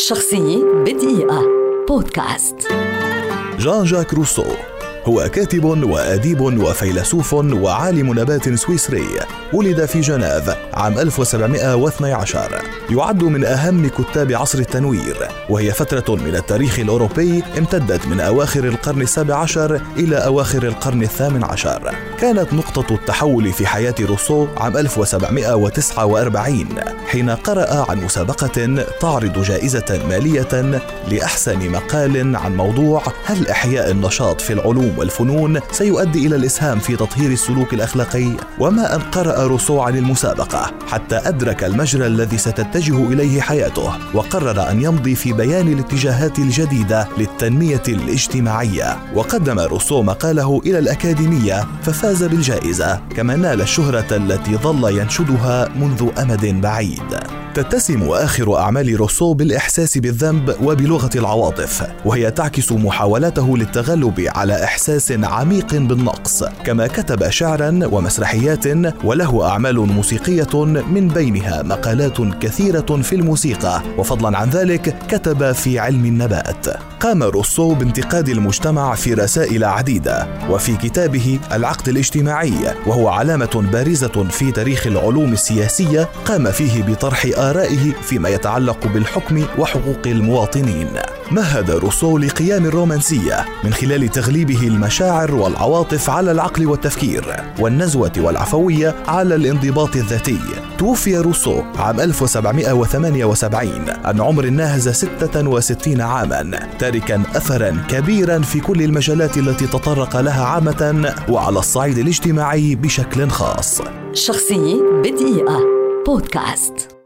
شخصية بدقيقة. بودكاست. جان جاك روسو. هو كاتب وأديب وفيلسوف وعالم نبات سويسري ولد في جنيف عام 1712 يعد من أهم كتاب عصر التنوير وهي فترة من التاريخ الأوروبي امتدت من أواخر القرن السابع عشر إلى أواخر القرن الثامن عشر. كانت نقطة التحول في حياة روسو عام 1749 حين قرأ عن مسابقة تعرض جائزة مالية لأحسن مقال عن موضوع هل إحياء النشاط في العلوم والفنون سيؤدي إلى الإسهام في تطهير السلوك الأخلاقي وما أن قرأ روسو عن المسابقة حتى أدرك المجرى الذي ستتجه إليه حياته وقرر أن يمضي في بيان الاتجاهات الجديدة للتنمية الاجتماعية. وقدم روسو مقاله إلى الأكاديمية ففاز بالجائزة كما نال الشهرة التي ظل ينشدها منذ أمد بعيد. تتسم آخر أعمال روسو بالإحساس بالذنب وبلغة العواطف وهي تعكس محاولته للتغلب على إحساس عميق بالنقص. كما كتب شعرا ومسرحيات وله أعمال موسيقية من بينها مقالات كثيرة في الموسيقى. وفضلا عن ذلك كتب في علم النبات. قام روسو بانتقاد المجتمع في رسائل عديدة. وفي كتابه العقد الاجتماعي وهو علامة بارزة في تاريخ العلوم السياسية قام فيه بطرح آرائه فيما يتعلق بالحكم وحقوق المواطنين. مهد روسو لقيام الرومانسية من خلال تغليبه المشاعر والعواطف على العقل والتفكير والنزوة والعفوية على الانضباط الذاتي. توفي روسو عام 1778 عن عمر ناهز 66 عاما تاركا أثرا كبيرا في كل المجالات التي تطرق لها عامة وعلى الصعيد الاجتماعي بشكل خاص. شخصية بدقيقة. بودكاست.